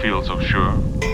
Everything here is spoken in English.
feel so sure.